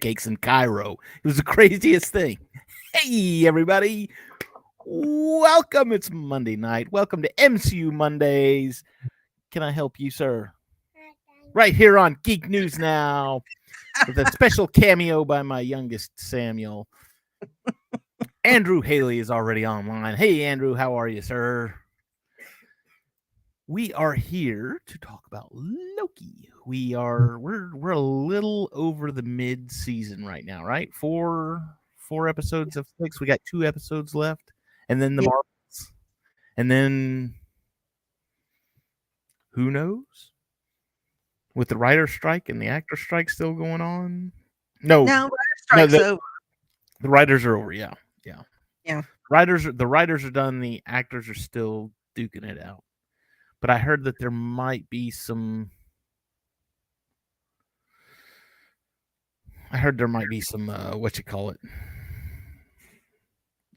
cakes in Cairo. It was the craziest thing. Hey, everybody. Welcome. It's Monday night. Welcome to MCU Mondays. Can I help you, sir? Right here on Geek News Now with a special cameo by my youngest Samuel. Andrew Haley is already online. Hey, Andrew, how are you, sir? We are here to talk about Loki. We are we're we're a little over the mid season right now, right? Four four episodes of six. We got two episodes left, and then the Yeah. Marvels, and then who knows? With the writer strike and the actor strike still going on. No, No, strike's the- over. the writers are over. Yeah, yeah, Yeah. Writers, are, the writers are done. The actors are still duking it out. But I heard that there might be some. I heard there might be some. Uh, what you call it?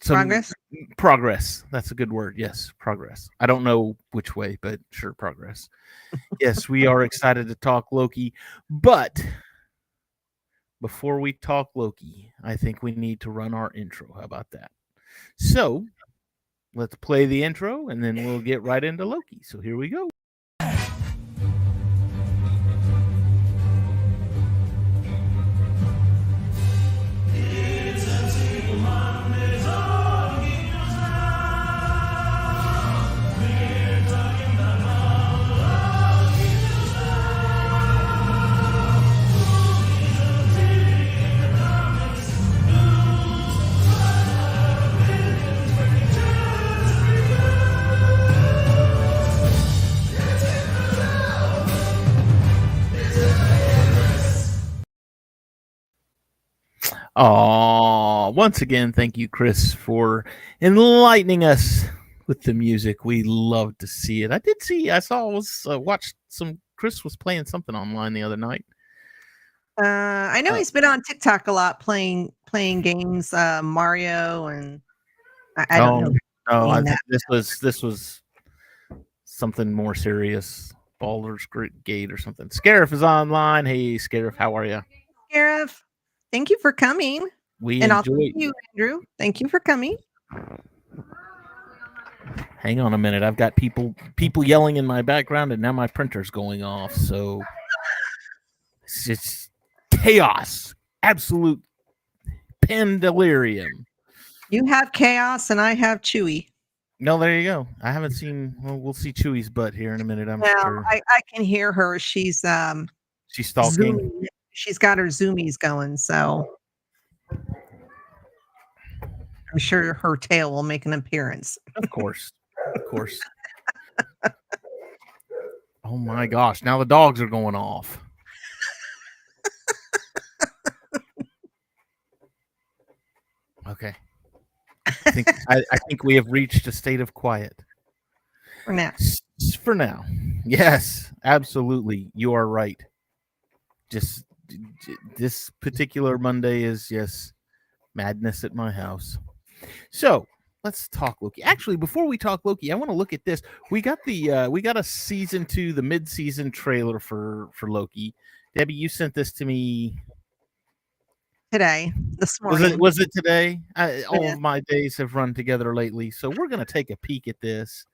Some Progress. Progress. That's a good word. Yes, progress. I don't know which way, but sure, progress. yes, we are excited to talk Loki, but before we talk Loki, I think we need to run our intro. How about that? So let's play the intro and then we'll get right into Loki. So here we go. Oh, once again, thank you, Chris, for enlightening us with the music. We love to see it. I did see, I saw, was uh, watched some. Chris was playing something online the other night. Uh, I know Uh, he's been on TikTok a lot playing playing games, uh, Mario, and I, I don't Oh, know. No, I think this was this was something more serious. Baldur's Gate or something. Scarif is online. Hey, Scarif, how are you? Gareth, thank you for coming, We and also you, Andrew. Thank you for coming. Hang on a minute. I've got people people yelling in my background, and now my printer's going off. So it's just chaos, absolute pandalirium. You have chaos, and I have Chewy. No, there you go. I haven't seen. Well, we'll see Chewy's butt here in a minute. I'm sure I, I can hear her. She's um she's stalking. zooming. She's got her zoomies going, so I'm sure her tail will make an appearance. Of course, of course. oh my gosh! Now the dogs are going off. Okay. I think I, I think we have reached a state of quiet. For now, S- for now. Yes, absolutely. You are right. Just this particular Monday is yes, madness at my house. So let's talk Loki. Actually, before we talk Loki, I want to look at this. We got the uh, we got a season two, the mid season trailer for for Loki. Debi, you sent this to me. today, this Was morning. it was it today? I, all of my days have run together lately, so we're gonna take a peek at this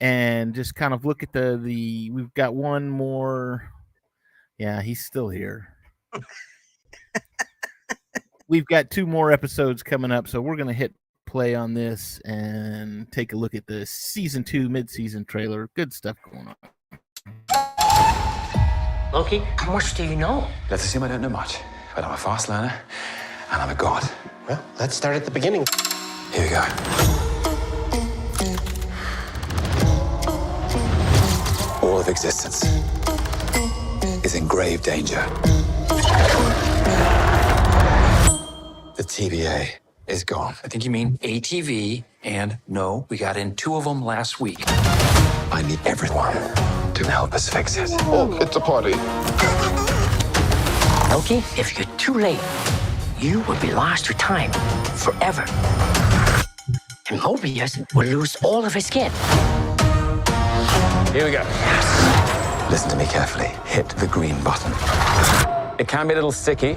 and just kind of look at the the. We've got one more. Yeah, he's still here. We've got two more episodes coming up, so we're gonna hit play on this and take a look at the season two mid season trailer. Good stuff going on. Loki, how much do you know? Let's assume I don't know much, but I'm a fast learner and I'm a god. Well, let's start at the beginning. Here we go. All of existence is in grave danger. The TVA is gone. I think you mean ATV, and no, we got in two of them last week. I need everyone to help us fix it. Oh, it's a party. Loki, if you're too late, you will be lost to time forever. And Mobius will lose all of his skin. Here we go. Listen to me carefully. Hit the green button. It can be a little sticky.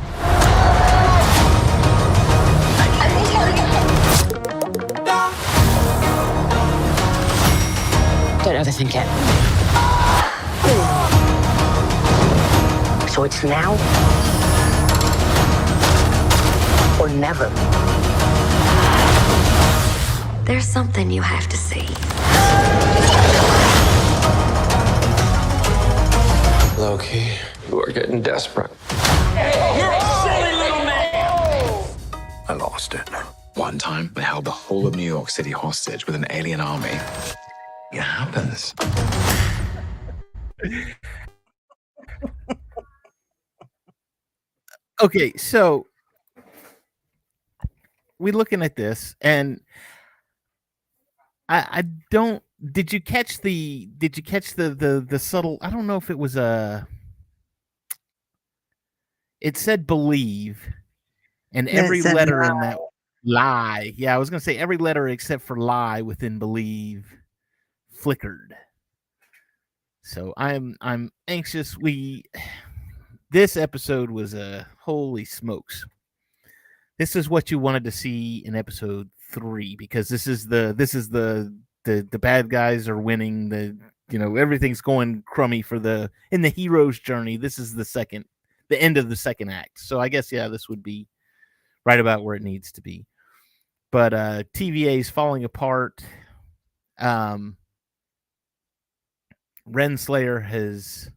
Don't overthink it. So it's now or never. There's something you have to see. Loki, you are getting desperate. I lost it. One time, I held the whole of New York City hostage with an alien army. It happens. okay, so we're looking at this, and I I don't. Did you catch the? Did you catch the the the subtle? I don't know if it was a. It said believe, and every letter in that lie. Yeah, I was gonna say every letter except for lie within believe flickered. So I'm I'm anxious. We this episode was a holy smokes. This is what you wanted to see in episode three because this is the this is the the the bad guys are winning the you know everything's going crummy for the in the hero's journey. This is the second the end of the second act. So I guess yeah, this would be right about where it needs to be. But uh TVA is falling apart. Um Renslayer has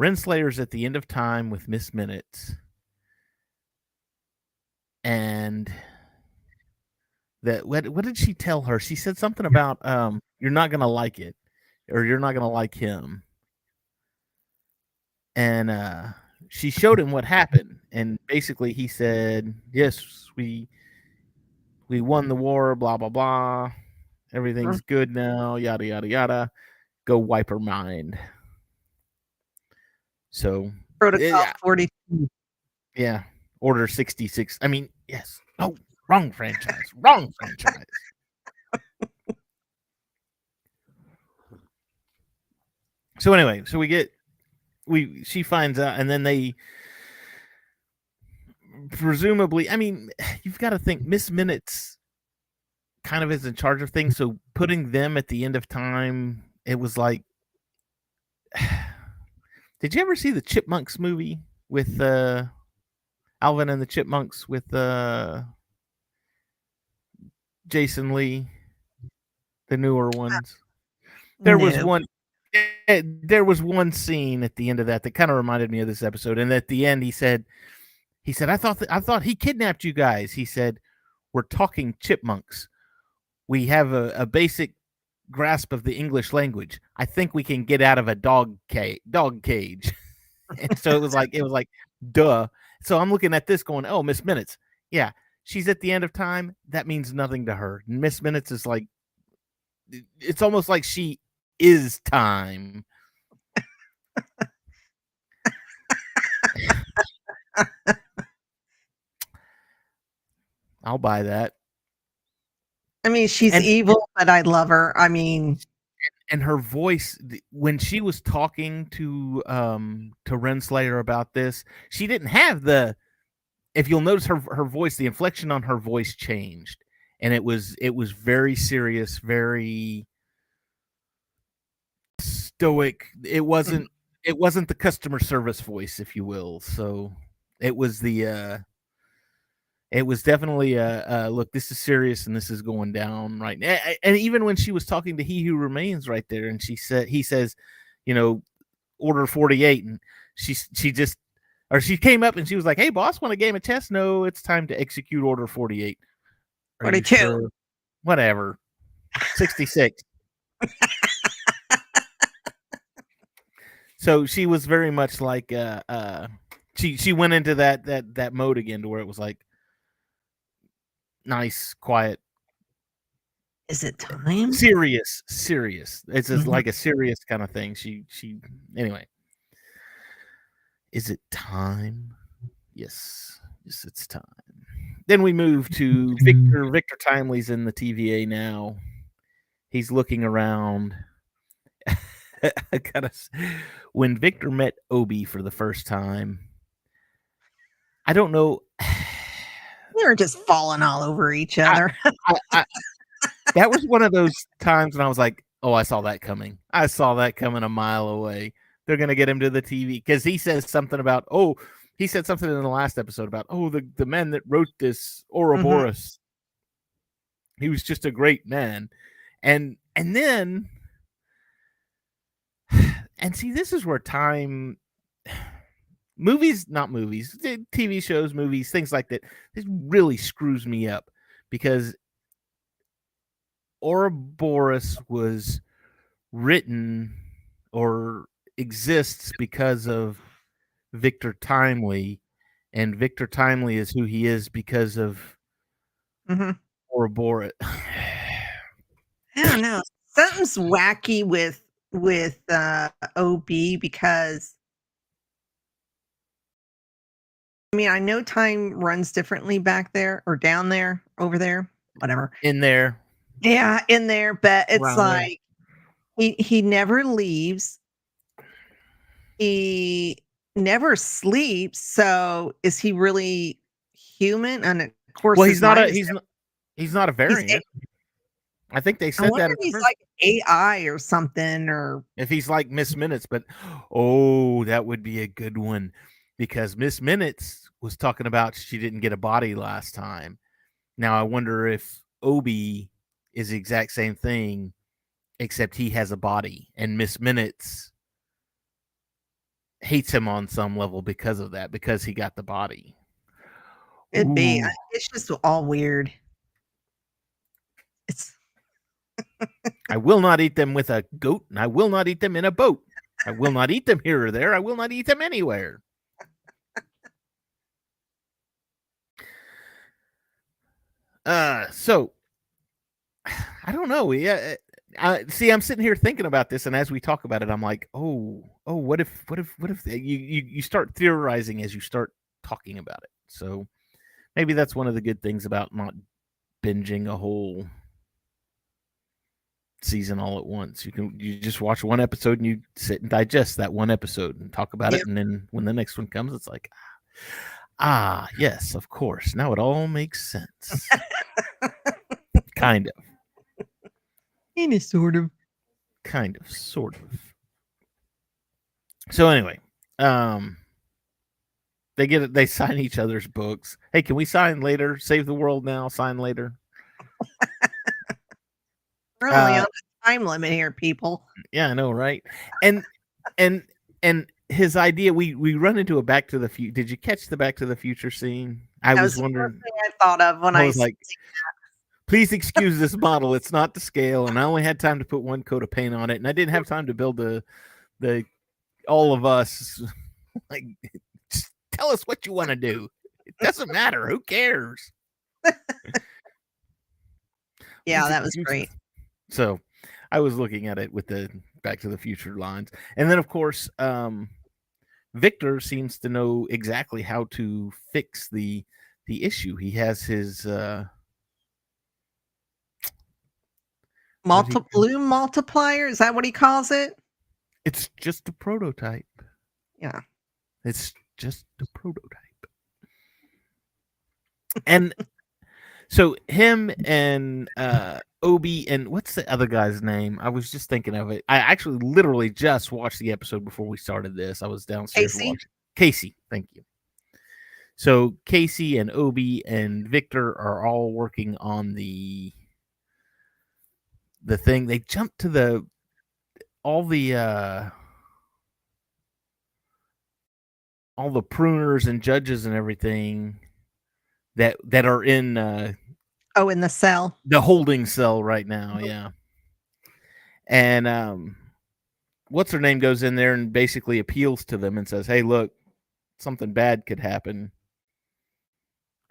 Renslayer's at the end of time with Miss Minutes. And that what what did she tell her? She said something about um you're not gonna like it or you're not gonna like him. And uh she showed him what happened and basically he said, Yes, we we won the war, blah blah blah. Everything's good now, yada yada yada. Go wipe her mind. So Protocol Yeah. 42. yeah, Order 66. I mean, yes. No, wrong franchise. wrong franchise. so anyway, so we get we she finds out and then they presumably I mean, you've got to think Miss Minutes kind of is in charge of things, so putting them at the end of time, it was like Did you ever see the Chipmunks movie with uh Alvin and the Chipmunks with uh Jason Lee? The newer ones. There was No. one eh, there was one scene at the end of that that kind of reminded me of this episode and at the end he said he said I thought that, I thought he kidnapped you guys. He said we're talking chipmunks. We have a, a basic grasp of the English language. I think we can get out of a dog cage dog cage. and so it was like it was like duh. So I'm looking at this going, "Oh, Miss Minutes. Yeah, she's at the end of time. That means nothing to her. Miss Minutes is like it's almost like she is time. I'll buy that. I mean, she's And- evil, but I love her. I mean, and her voice when she was talking to um to Renslayer about this, she didn't have the if you'll notice her her voice, the inflection on her voice changed. And it was it was very serious, very stoic. It wasn't it wasn't the customer service voice, if you will. So it was the uh it was definitely a, uh look this is serious and this is going down right now and even when she was talking to he who remains right there and she said he says you know order 48 and she she just or she came up and she was like hey boss want a game of chess no it's time to execute order 48 Are you 42. sure? whatever 66 so she was very much like uh uh she she went into that that that mode again to where it was like nice quiet is it time? serious serious it's just Mhm. like a serious kind of thing she she anyway is it time yes yes it's time then we move to victor victor timely's in the tva now he's looking around I gotta when victor met obi for the first time I don't know. They were just falling all over each other. I, I, that was one of those times when I was like, "Oh, I saw that coming. I saw that coming a mile away." They're gonna get him to the TV because he says something about, "Oh, he said something in the last episode about, oh, the the man that wrote this mm-hmm. Ouroboros, he was just a great man," and and then, and see, this is where time movies, not movies, TV shows, movies, things like that. This really screws me up because Ouroboros was written or exists because of Victor Timely, and Victor Timely is who he is because of hmm Ouroboros. I don't know. Something's wacky with with uh OB because I mean I know time runs differently back there or down there, over there, whatever. in there. Yeah, in there, but it's Around there. like he he never leaves. He never sleeps. So is he really human? And of course, Well, he's not a he's not he's not a variant. I think they I said that if he's first. like AI or something, or if he's like Miss Minutes, but oh, that would be a good one because Miss Minutes was talking about she didn't get a body last time. Now I wonder if Obi is the exact same thing, except he has a body, and Miss Minutes hates him on some level because of that, because he got the body. it'd be. Ooh. I- It's just all weird. It's I will not eat them with a goat, and I will not eat them in a boat. I will not eat them here or there. I will not eat them anywhere. Uh, so I don't know. Yeah, I see. I'm sitting here thinking about this, and as we talk about it, I'm like, oh, oh, what if, what if, what if you you you start theorizing as you start talking about it. So maybe that's one of the good things about not binging a whole season all at once. You can you just watch one episode and you sit and digest that one episode and talk about Yep. it, and then when the next one comes, it's like, ah, yes, of course. Now it all makes sense. kind of, any sort of. kind of, sort of. So anyway, um, they get it. They sign each other's books. Hey, can we sign later? Save the world now. Sign later. We're only Uh, on a time limit here, people. Yeah, I know, right? And and and his idea, we we run into a Back to the Future. Did you catch the Back to the Future scene? I That was, the first wondering. I thought of when I I, was like, please excuse this model. It's not to scale, and I only had time to put one coat of paint on it, and I didn't have time to build the the all of us. Like, just tell us what you want to do. It doesn't matter. Who cares? yeah, that was great. So I was looking at it with the Back to the Future lines. And then, of course, um, Victor seems to know exactly how to fix the the issue. He has his uh what do Multi bloom multiplier is that what he calls it? it's just a prototype. Yeah. It's just a prototype. And so him and uh Obi and what's the other guy's name? I was just thinking of it. I actually literally just watched the episode before we started this. I was downstairs Casey? watching. Casey, thank you. So Casey and Obi and Victor are all working on the the thing. They jumped to the all the uh all the pruners and judges and everything that that are in uh Oh, in the cell. the holding cell right now, yeah. And um what's her name goes in there and basically appeals to them and says, "Hey, look, something bad could happen.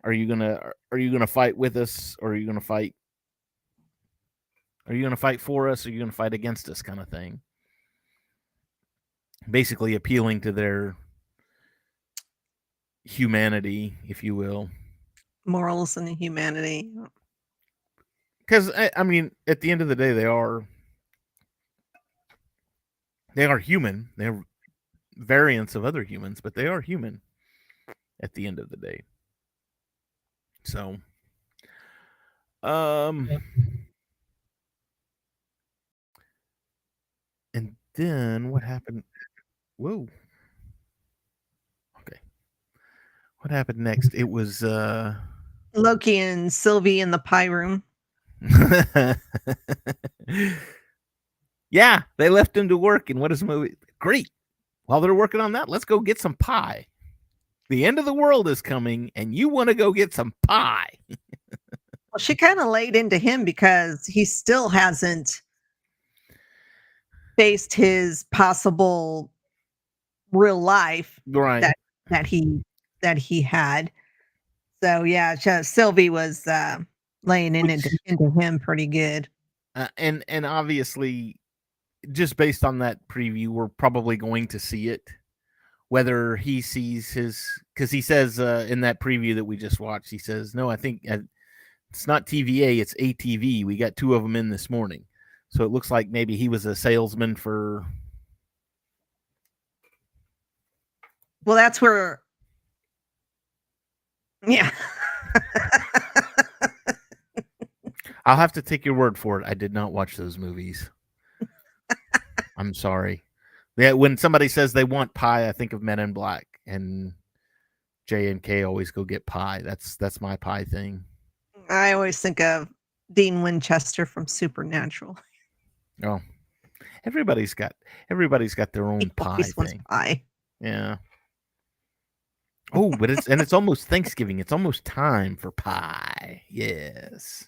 Are you to are you to fight with us or are you to fight Are you going to fight for us or are you going to fight against us kind of thing?" Basically appealing to their humanity, if you will. Morals and humanity. because I, I mean at the end of the day they are they are human they're variants of other humans but they are human at the end of the day. So, um, and then what happened? Whoa. Okay. What happened next? It was uh Loki and Sylvie in the pie room. yeah, they left him to work. And what is the movie? Great. While they're working on that, let's go get some pie. The end of the world is coming, and you want to go get some pie. Well, she kind of laid into him because he still hasn't faced his possible real life Right. That- that he that he had. So yeah, Sylvie was uh, laying in Which- into him pretty good. uh, and and obviously just based on that preview we're probably going to see it whether he sees his because he says uh, in that preview that we just watched he says no i think uh, it's not tva it's atv we got two of them in this morning so it looks like maybe he was a salesman for Well, that's where. Yeah. i'll have to take your word for it i did not watch those movies i'm sorry yeah when somebody says they want pie i think of men in black and j and k always go get pie that's that's my pie thing I always think of Dean Winchester from Supernatural. Oh everybody's got everybody's got their own pie thing. pie. yeah. Oh but it's and it's almost thanksgiving. It's almost time for pie. Yes.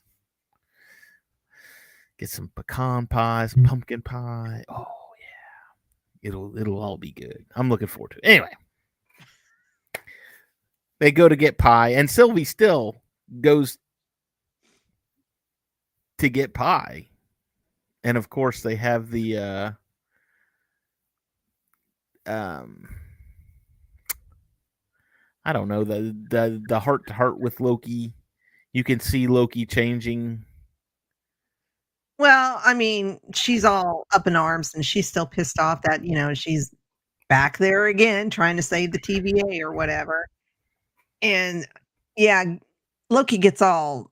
Get some pecan pie some mm. pumpkin pie. Oh yeah. It'll it'll all be good. I'm looking forward to it. Anyway. They go to get pie and sylvie still goes to get pie and of course they have the uh um I don't know the the the heart to heart with Loki. You can see Loki changing. Well, I mean, she's all up in arms and she's still pissed off that, you know, she's back there again trying to save the TVA or whatever. And yeah, Loki gets all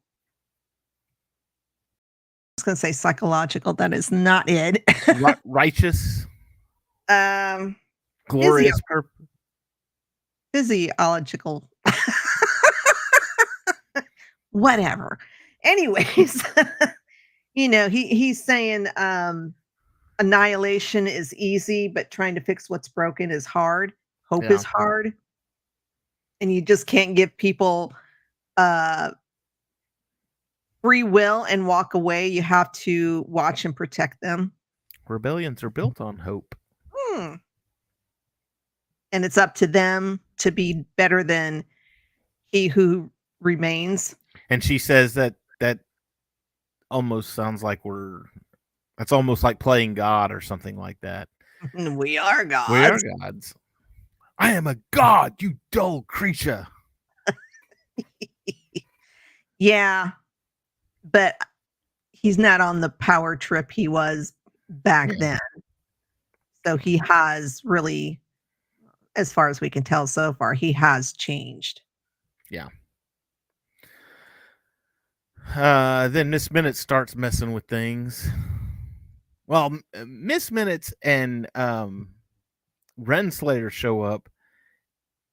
was going to say psychological. That is not it. ri- righteous, um, glorious purpose. physiological. Whatever. Anyways, you know, he he's saying um annihilation is easy, but trying to fix what's broken is hard. Hope Yeah. is hard. And you just can't give people uh free will and walk away. You have to watch and protect them. Rebellions are built on hope. Hmm. And it's up to them to be better than he who remains. And she says that that almost sounds like we're that's almost like playing God or something like that. We are gods. We are gods. I am a god, you dull creature. Yeah. But he's not on the power trip he was back then. So he has really, as far as we can tell so far, he has changed. Yeah. Uh, then Miss Minutes starts messing with things. Well, uh, Miss Minutes and um, Renslayer show up,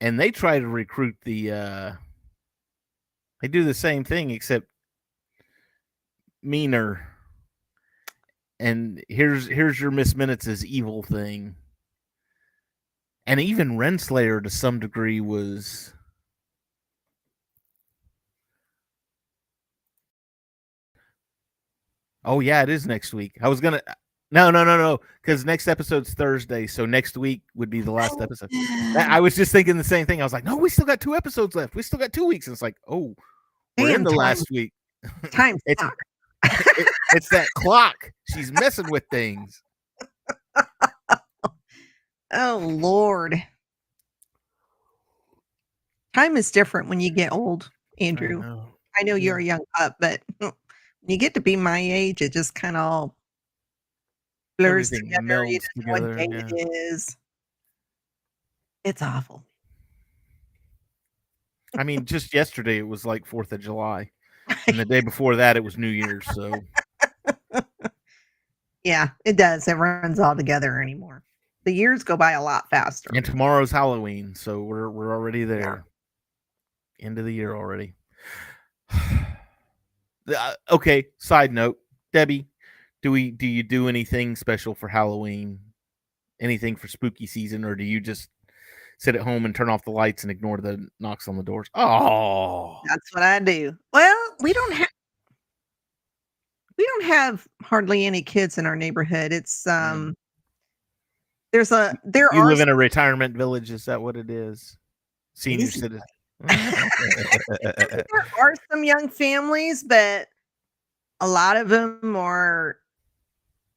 and they try to recruit the. Uh, they do the same thing except meaner. And here's here's your Miss Minutes' evil thing. And even Renslayer to some degree was Oh yeah, it is next week. I was gonna no no no no because next episode's Thursday, so next week would be the last episode. I was just thinking the same thing. I was like, no, we still got two episodes left. We still got two weeks. And it's like, oh, we're in the last week. Time It's-. It- it's that clock. She's messing with things. Oh Lord. Time is different when you get old, I Andrew. know. I know you're a young pup, but when you get to be my age, it just kind of all blurs Everything together. You know what day it is. It's awful. I mean, just yesterday it was like Fourth of July, and the day before that it was New Year's. So Yeah, it does. It runs all together anymore. The years go by a lot faster. and tomorrow's Halloween, so we're we're already there. End of the year already. Uh, okay. Side note, Debi, do we do you do anything special for Halloween? Anything for spooky season, or do you just sit at home and turn off the lights and ignore the knocks on the doors? Oh, That's what I do. Well, we don't have we don't have hardly any kids in our neighborhood. It's um there's a there Mm. you are live in a retirement village. Is that what it is? Senior citizen. there are some young families, but a lot of them are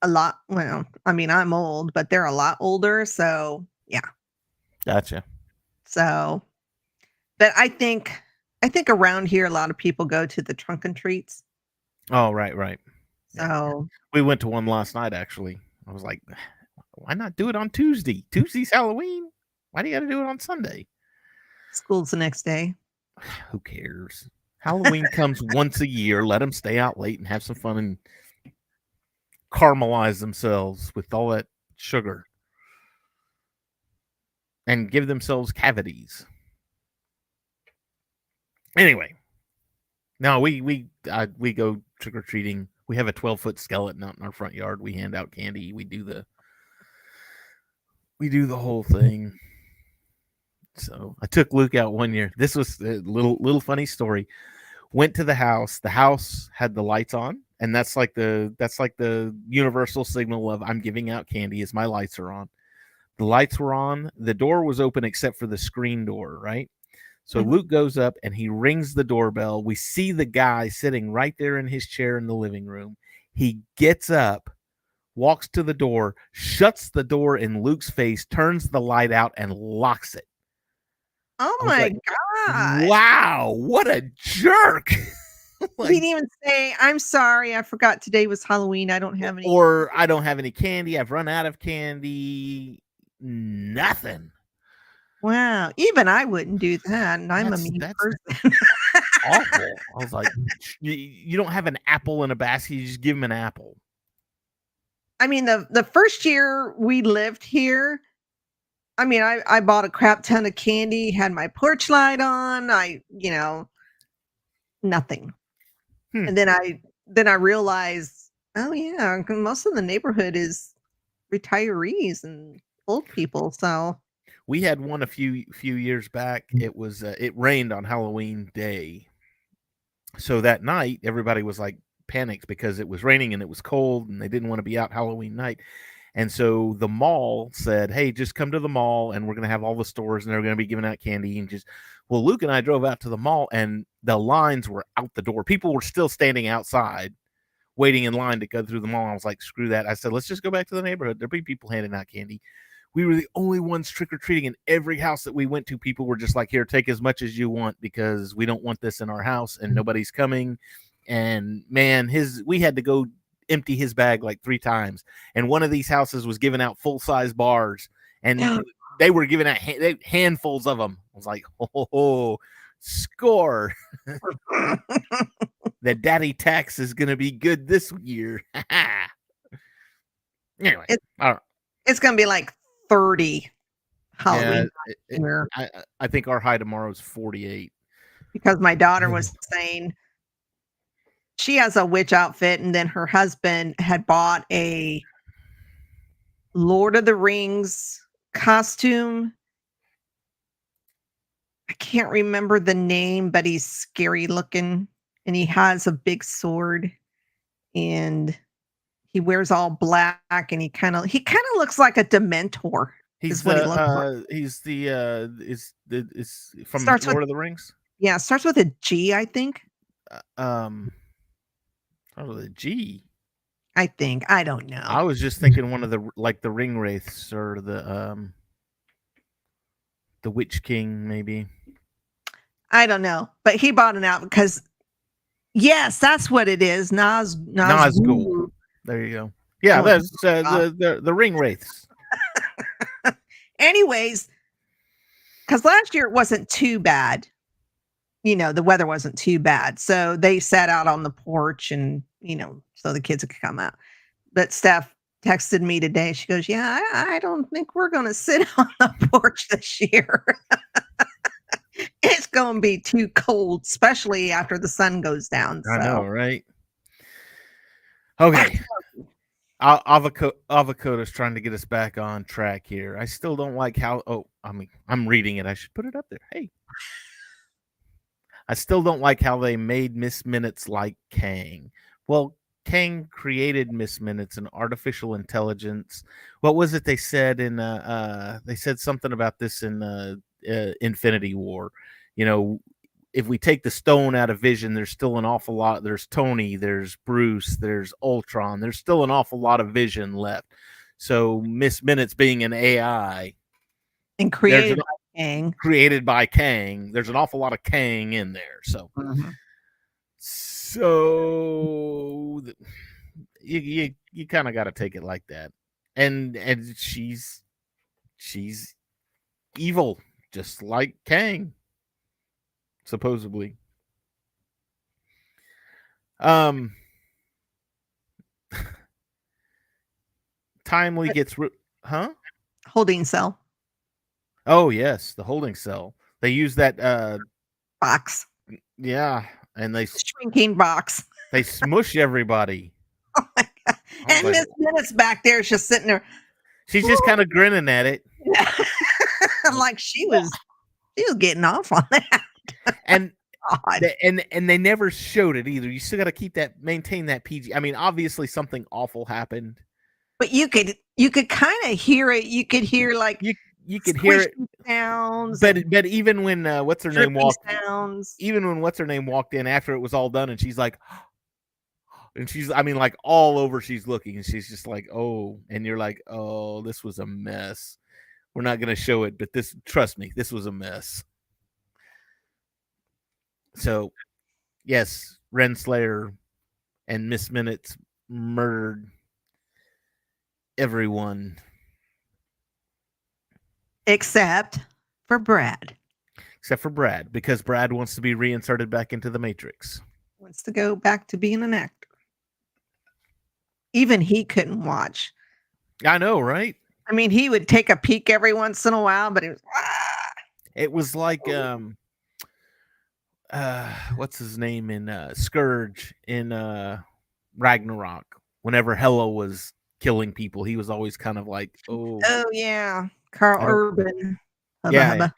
a lot. Well, I mean, I'm old, but they're a lot older. So, yeah. gotcha. So, but I think, I think around here, a lot of people go to the trunk and treats. Oh, right, right. So, We went to one last night. Actually, I was like, why not do it on Tuesday? Tuesday's Halloween. Why do you got to do it on Sunday? school's the next day. Who cares? Halloween comes once a year. Let them stay out late and have some fun and caramelize themselves with all that sugar and give themselves cavities. Anyway, no, we we we go trick or treating. We have a twelve foot skeleton out in our front yard. We hand out candy. We do the we do the whole thing. So I took Luke out one year. This was a little little funny story. Went to the house. The house had the lights on, and that's like the that's like the universal signal of I'm giving out candy as my lights are on. The lights were on. The door was open except for the screen door, right? So Mhm. Luke goes up and he rings the doorbell. We see the guy sitting right there in his chair in the living room. He gets up, walks to the door, shuts the door in Luke's face, turns the light out, and locks it. Oh my like, God. Wow, what a jerk! He didn't even say, I'm sorry. I forgot today was Halloween. I don't have any. or I don't have any candy. I've run out of candy. Nothing. Wow. Even I wouldn't do that. And I'm That's- a mean person. Awful. I was like, you, you don't have an apple in a basket. You just give him an apple. I mean, the the first year we lived here, I mean, I I bought a crap ton of candy, had my porch light on. I, you know, nothing. Hmm. And then I then I realized, oh yeah, most of the neighborhood is retirees and old people. So We had one a few few years back. It was uh, it rained on Halloween day, so that night everybody was like panicked because it was raining and it was cold and they didn't want to be out Halloween night. And so the mall said, "Hey, just come to the mall and we're going to have all the stores and they're going to be giving out candy and just." Well, Luke and I drove out to the mall and the lines were out the door. People were still standing outside waiting in line to go through the mall. I was like, "Screw that!" I said, "Let's just go back to the neighborhood. There'll be people handing out candy." We were the only ones trick or treating in every house that we went to. People were just like, "Here, take as much as you want because we don't want this in our house and mm-hmm. nobody's coming." And man, his we had to go empty his bag like three times. And one of these houses was giving out full size bars, and Yeah. they were giving out ha- handfuls of them. I was like, "Oh, ho, ho, score!" the daddy tax is gonna be good this year. anyway, It- all right. it's gonna be like 30 Halloween Yeah, it- it- here I, I- I think our high tomorrow is 48. because my daughter was saying she has a witch outfit, and then her husband had bought a Lord of the Rings costume. I can't remember the name, but he's scary looking and he has a big sword and he wears all black and he kind of he kind of looks like a dementor. He's what he the looks like. uh, he's the uh, is the is from Starts with- Lord of the Rings. Yeah, starts with a G, I think. Uh, um, oh, the G. I think. I don't know. I was just thinking one of the like the ring wraiths or the um the Witch King maybe. I don't know, but he bought it out because yes, that's what it is. Nas Nas Nazgul. There you go. Yeah, that's uh, the, the the ring wraiths. Anyways, because last year it wasn't too bad. you know, the weather wasn't too bad. So they sat out on the porch and, you know, so the kids could come out. But Steph texted me today. She goes, Yeah, I, I don't think we're going to sit on the porch this year. it's going to be too cold, especially after the sun goes down. I know, right? Okay. Avocado Avocado's trying to get us back on track here. I still don't like how. Oh, I mean, I'm reading it. I should put it up there. Hey, I still don't like how they made Miss Minutes like Kang. Well, Kang created Miss Minutes, an artificial intelligence. What was it they said in? Uh, uh they said something about this in uh, uh, Infinity War. You know, if we take the stone out of Vision, there's still an awful lot. There's Tony, there's Bruce, there's Ultron. There's still an awful lot of Vision left. So Miss Minutes being an AI And created an, by Kang. created by Kang, there's an awful lot of Kang in there. So Mhm. so you you, you kind of got to take it like that. And and she's she's evil, just like Kang, supposedly. Um, timely gets ri- huh? Holding cell Oh yes, the holding cell. They use that. uh box, Yeah, and they shrinking box. they smush everybody. Oh my God. And Miss Minutes back there is just sitting there. She's just kind of grinning at it, I'm like, she was, she was getting off on that. And and and they never showed it either. You still got to keep that maintain that PG. I mean, obviously something awful happened. But you could, you could kind of hear it. You could hear like You you could hear it, sounds, but but even when uh, what's her name walked, sounds. even when what's her name walked in after it was all done, and she's like. And she's, I mean, like all over, she's looking, and she's just like, oh, and you're like, oh, this was a mess. We're not going to show it, but this, trust me, this was a mess. So, yes, Renslayer and Miss Minutes murdered everyone Except for Brad. except for Brad because Brad wants to be reinserted back into the Matrix. Wants to go back to being an actor. Even he couldn't watch. I know, right? I mean, he would take a peek every once in a while, but it was "Ah." It was like um uh what's his name in uh Scourge in uh Ragnarok. Whenever Hela was killing people, he was always kind of like, oh, oh yeah, Karl don't- Urban. Hubba Yeah, hubba.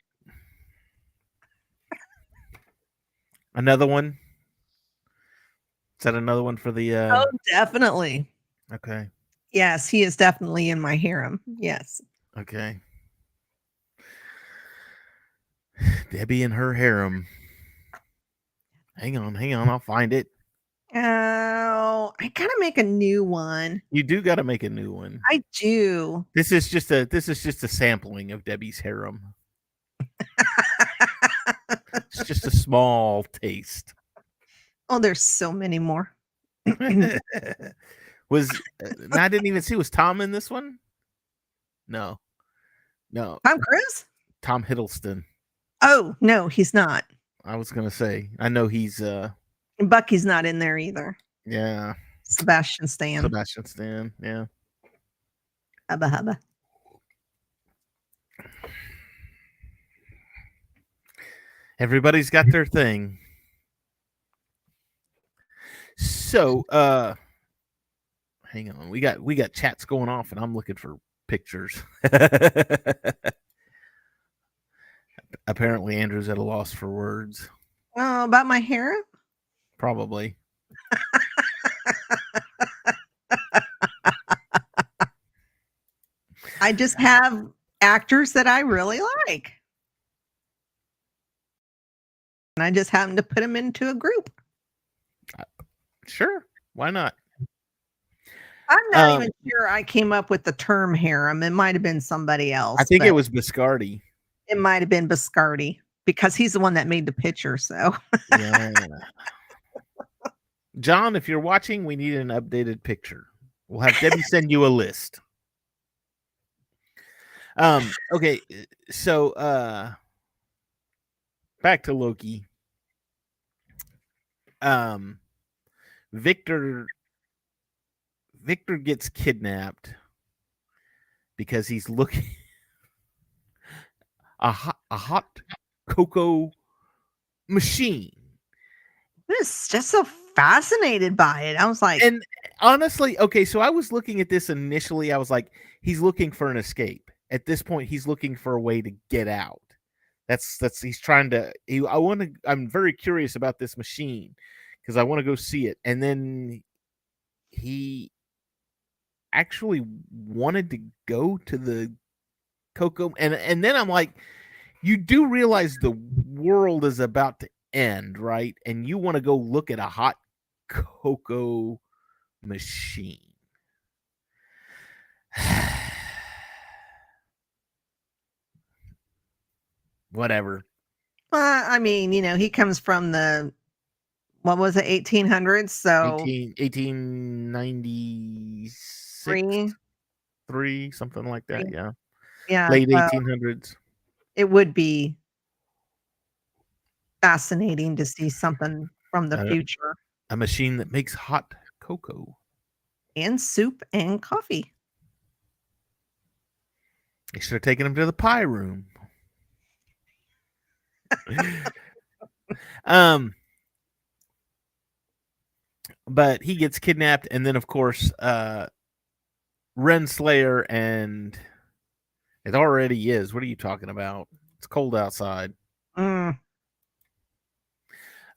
another one. Is that another one for the uh Oh, definitely. okay. Yes, he is definitely in my harem. Yes. Okay. Debi and her harem. Hang on, hang on, I'll find it. Oh, I gotta make a new one. You do got to make a new one. I do. This is just a this is just a sampling of Debi's harem. It's just a small taste. oh, there's so many more. was uh, I didn't even see was Tom in this one? No. No, Tom Cruise? Tom Hiddleston. Oh no, he's not. I was going to say. I know he's uh Bucky's not in there either. yeah, Sebastian Stan. Sebastian Stan, yeah. hubba hubba. Everybody's got their thing. So, uh hang on. We got we got chats going off and I'm looking for pictures. Apparently Andrew's at a loss for words. Oh, about my harem? Probably. I just have actors that I really like. And I just happen to put them into a group. Sure. Why not? I'm not Um, even sure I came up with the term harem. It might have been somebody else. I think it was Biscardi. It might have been Biscardi because he's the one that made the picture. So Yeah. John, if you're watching, we need an updated picture. We'll have Debi send you a list. Um, okay, so uh back to Loki. um Victor Victor gets kidnapped because he's looking a hot a hot cocoa machine. I was just so fascinated by it. I was like, And honestly, okay, so I was looking at this initially. I was like, he's looking for an escape. At this point, he's looking for a way to get out. That's that's he's trying to. He, I want to. I'm very curious about this machine because I want to go see it. And then he actually wanted to go to the cocoa, and and then I'm like, you do realize the world is about to end, right? And you want to go look at a hot cocoa machine. Whatever. uh, I mean, you know, he comes from the what was it, 1800s? So 18, 1896, three, three, something like that. Yeah. Yeah, Late so 1800s. it would be fascinating to see something from the Uh, future A machine that makes hot cocoa. and soup and coffee. They should have taken him to the pie room. um, but he gets kidnapped, and then of course, uh, Renslayer and it already is. What are you talking about? It's cold outside. Mm,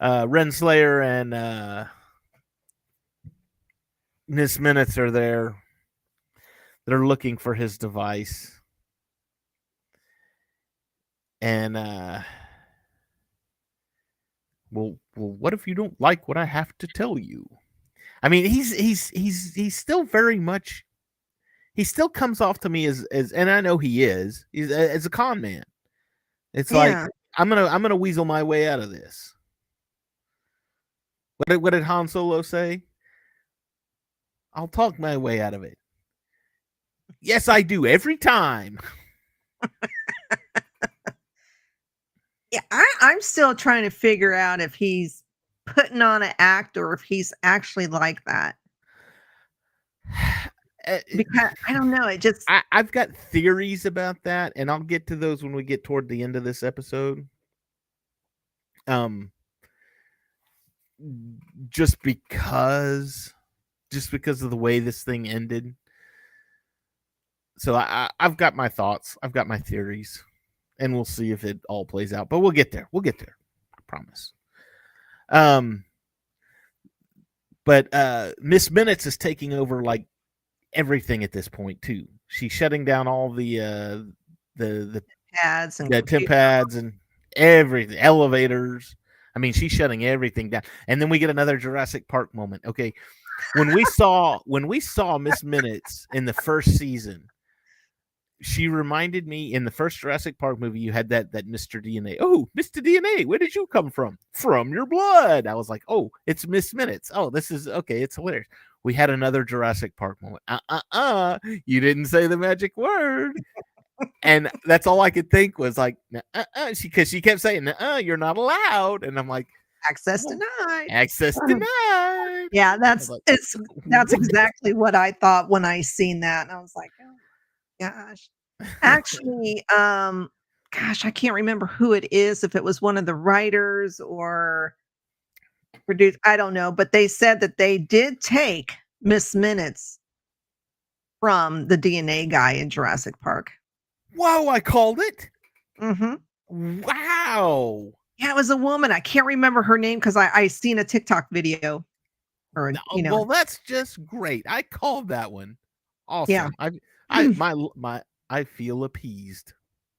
Uh, Renslayer and uh, Miss Minutes are there. They're looking for his device. And uh well, well, what if you don't like what I have to tell you? I mean, he's he's he's he's still very much he still comes off to me as as and I know he is, he's a, as a con man. It's Yeah. like I'm gonna I'm gonna weasel my way out of this. What did what did Han Solo say? I'll talk my way out of it. Yes, I do every time. yeah, I, I'm still trying to figure out if he's putting on an act or if he's actually like that. Uh, Because I don't know. It just I, I've got theories about that, and I'll get to those when we get toward the end of this episode. Um, just because, just because of the way this thing ended. So I I've got my thoughts. I've got my theories, and we'll see if it all plays out. But we'll get there. We'll get there. I promise. Um, but uh, Miss Minutes is taking over like everything at this point too. She's shutting down all the uh the the, pads and the temp pads and everything, elevators. I mean, she's shutting everything down. And then we get another Jurassic Park moment. Okay. When we saw when we saw Miss Minutes in the first season, she reminded me in the first Jurassic Park movie, you had that that Mr. DNA. Oh, Mr. DNA, where did you come from? From your blood. I was like, oh, it's Miss Minutes. Oh, this is okay. It's hilarious. We had another Jurassic Park moment. Uh uh uh. You didn't say the magic word. and that's all I could think was like, uh uh. She because she kept saying, uh, you're not allowed. And I'm like, access denied. access denied. Yeah, that's like, it's that's exactly what I thought when I seen that. And I was like, oh gosh. Actually, um, gosh, I can't remember who it is, if it was one of the writers or produced, I don't know, but they said that they did take Miss Minutes from the DNA guy in Jurassic Park. Whoa, I called it. Mm-hmm. Wow. Yeah, it was a woman. I can't remember her name because I I seen a TikTok video, or No, you know, well, that's just great. I called that one. Awesome. Yeah. I, I, my, my, I feel appeased.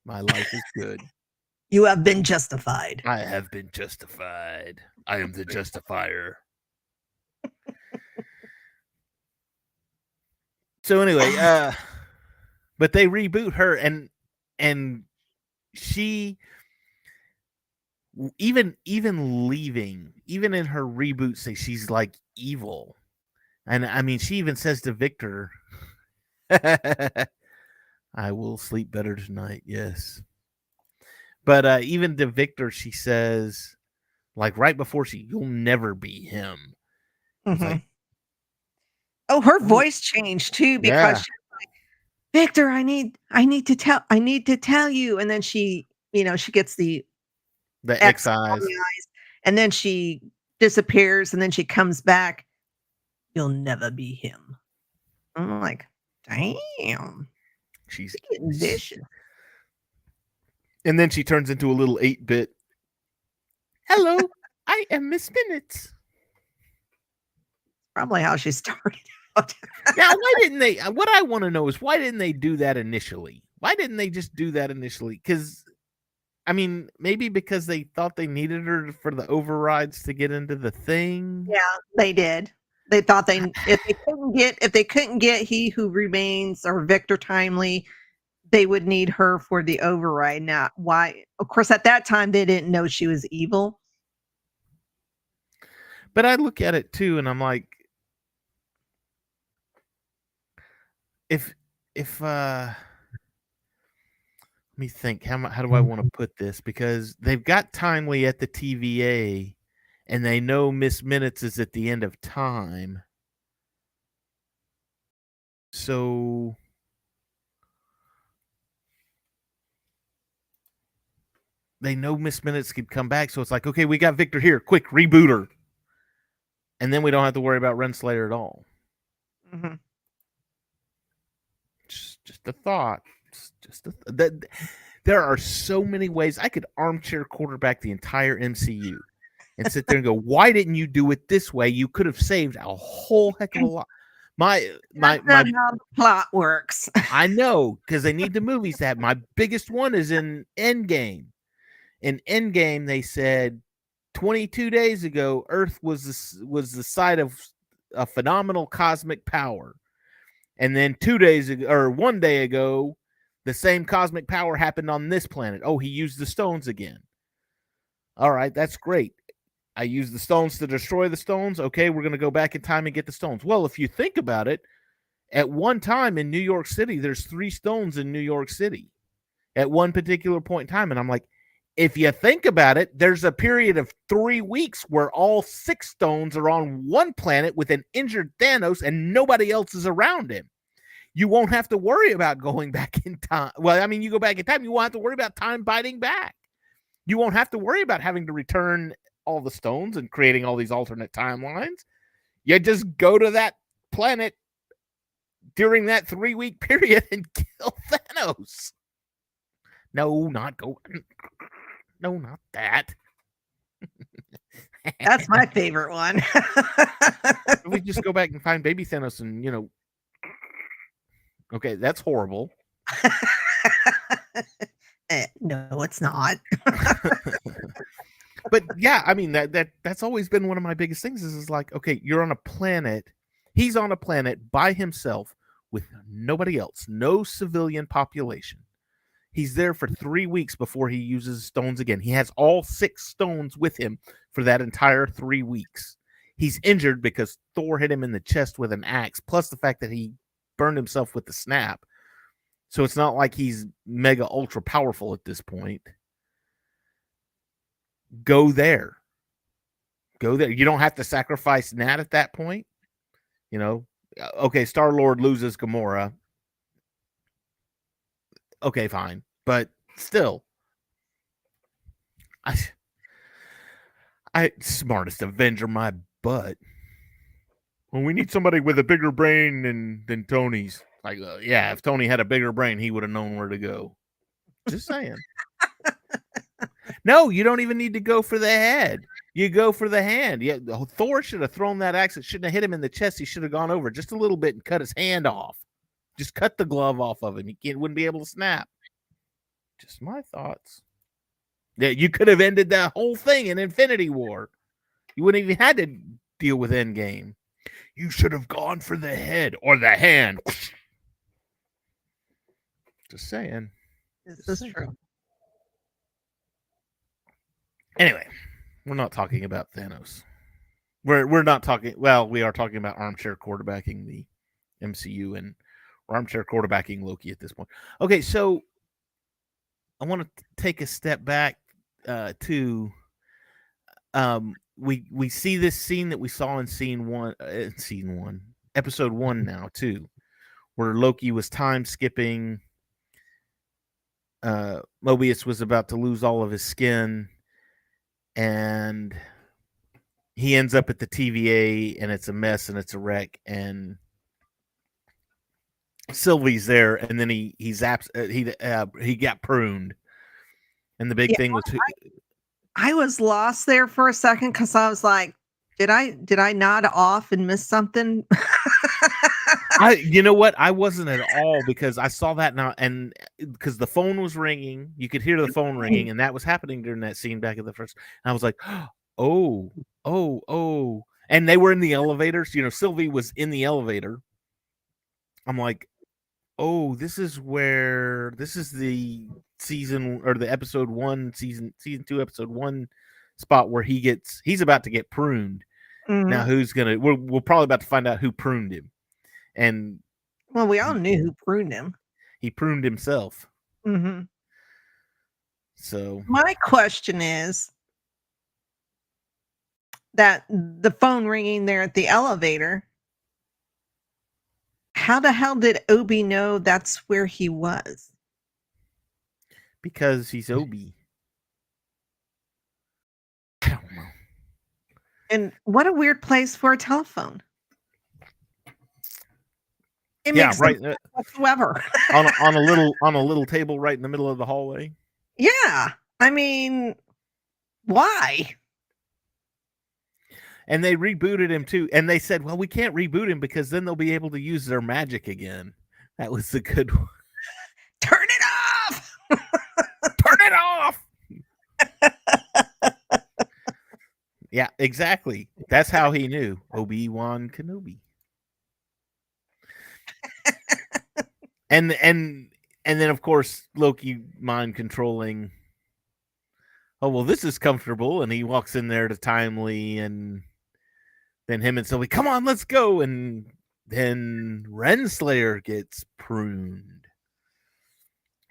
My life is good. You have been justified. I have been justified. I am the justifier. so anyway, uh, but they reboot her and and she even even leaving even in her reboot say she's like evil and i mean she even says to victor i will sleep better tonight yes but uh even to victor she says Like right before she, you'll never be him. It's like, oh, her voice changed too because Yeah. she's like, Victor, I need, I need to tell, I need to tell you. And then she, you know, she gets the the X eyes. eyes, and then she disappears, and then she comes back. You'll never be him. I'm like, damn, She's she's getting vicious. And then she turns into a little eight bit. Hello, I am Miss Minutes. Probably how she started out. Now, why didn't they? uh, What I want to know is why didn't they do that initially? Why didn't they just do that initially? Because, I mean, maybe because they thought they needed her for the overrides to get into the thing. yeah, they did. They thought they if they couldn't get if they couldn't get he who remains or Victor Timely, they would need her for the override. Now, why? Of course, at that time they didn't know she was evil. But I look at it too, and I'm like, if if uh let me think how how do I want to put this because they've got Timely at the TVA and they know Miss Minutes is at the end of time. So they know Miss Minutes could come back, so it's like, okay, we got Victor here. Quick, reboot her. And then we don't have to worry about Renslayer at all. Mhm. just just a thought just, just a th- that there are so many ways i could armchair quarterback the entire mcu and sit there and go why didn't you do it this way you could have saved a whole heck of a lot my my my how the plot works. I know because they need the movies that. My biggest one is in Endgame. In Endgame, they said 22 days ago, Earth was the, was the site of a phenomenal cosmic power, and then two days ago or one day ago, the same cosmic power happened on this planet. Oh, he used the stones again. All right, that's great. I used the stones to destroy the stones. Okay, we're going to go back in time and get the stones. Well, if you think about it, at one time in New York City, there's three stones in New York City at one particular point in time. And I'm like, if you think about it, there's a period of three weeks where all six stones are on one planet with an injured Thanos and nobody else is around him. You won't have to worry about going back in time. Well, I mean, you go back in time, you won't have to worry about time biting back. You won't have to worry about having to return all the stones and creating all these alternate timelines. You just go to that planet during that three week period and kill Thanos. No, not go. No, not that. That's my favorite one. we just go back and find baby Thanos and, you know. Okay, that's horrible. Eh, no, it's not. but yeah, I mean that that that's always been one of my biggest things is, is like, okay, you're on a planet. He's on a planet by himself with nobody else, no civilian population. He's there for three weeks before he uses stones again. He has all six stones with him for that entire three weeks. He's injured because Thor hit him in the chest with an axe, plus the fact that he burned himself with the snap. So it's not like he's mega ultra powerful at this point. Go there. Go there. You don't have to sacrifice Nat at that point. You know, Uh, okay, Star Lord loses Gamora. Okay, fine. But still, I, I smartest Avenger my butt. Well, we need somebody with a bigger brain than than Tony's. Like, uh, yeah, if Tony had a bigger brain, he would have known where to go. Just saying. no, you don't even need to go for the head. You go for the hand. Yeah, Thor should have thrown that axe. It shouldn't have hit him in the chest. He should have gone over just a little bit and cut his hand off. Just cut the glove off of him. He can't, wouldn't be able to snap. Just my thoughts. Yeah, you could have ended that whole thing in Infinity War. You wouldn't even had to deal with Endgame. You should have gone for the head or the hand. Just saying. This is true. Anyway, we're not talking about Thanos. We're we're not talking. Well, we are talking about armchair quarterbacking the MCU and or armchair quarterbacking Loki at this point. Okay, so I want to take a step back uh, to um we we see this scene that we saw in scene one uh, scene one episode one now too where loki was time skipping uh mobius was about to lose all of his skin and he ends up at the tva and it's a mess and it's a wreck and sylvie's there and then he he's abs- uh, he uh, he got pruned and the big Yeah, thing was who, I was lost there for a second because I was like, did I did I nod off and miss something? I, you know what? I wasn't at all because I saw that now, and because the phone was ringing, you could hear the phone ringing, and that was happening during that scene back at the first. And I was like, oh, oh, oh, and they were in the elevators. You know, Sylvie was in the elevator. I'm like, oh, this is where this is the season or the episode one, season season two, episode one spot where he gets he's about to get pruned. Mhm. Now who's gonna? We're we're probably about to find out who pruned him, and well, we all knew who pruned him. he pruned himself. hmm So My question is that the phone ringing there at the elevator. How the hell did Obi know that's where he was? because he's Obi. I don't know. And what a weird place for a telephone. It Yeah, makes no right. sense uh, whatsoever. on a, on a little on a little table right in the middle of the hallway. yeah. I mean, why? And they rebooted him too. And they said, "Well, we can't reboot him because then they'll be able to use their magic again." That was the good one. Turn it off. Turn it off. yeah, exactly. That's how he knew Obi Wan Kenobi. and and and then of course Loki mind controlling. Oh well, this is comfortable, and he walks in there to Timely, and then him and Sylvie, come on, let's go, and then Renslayer gets pruned.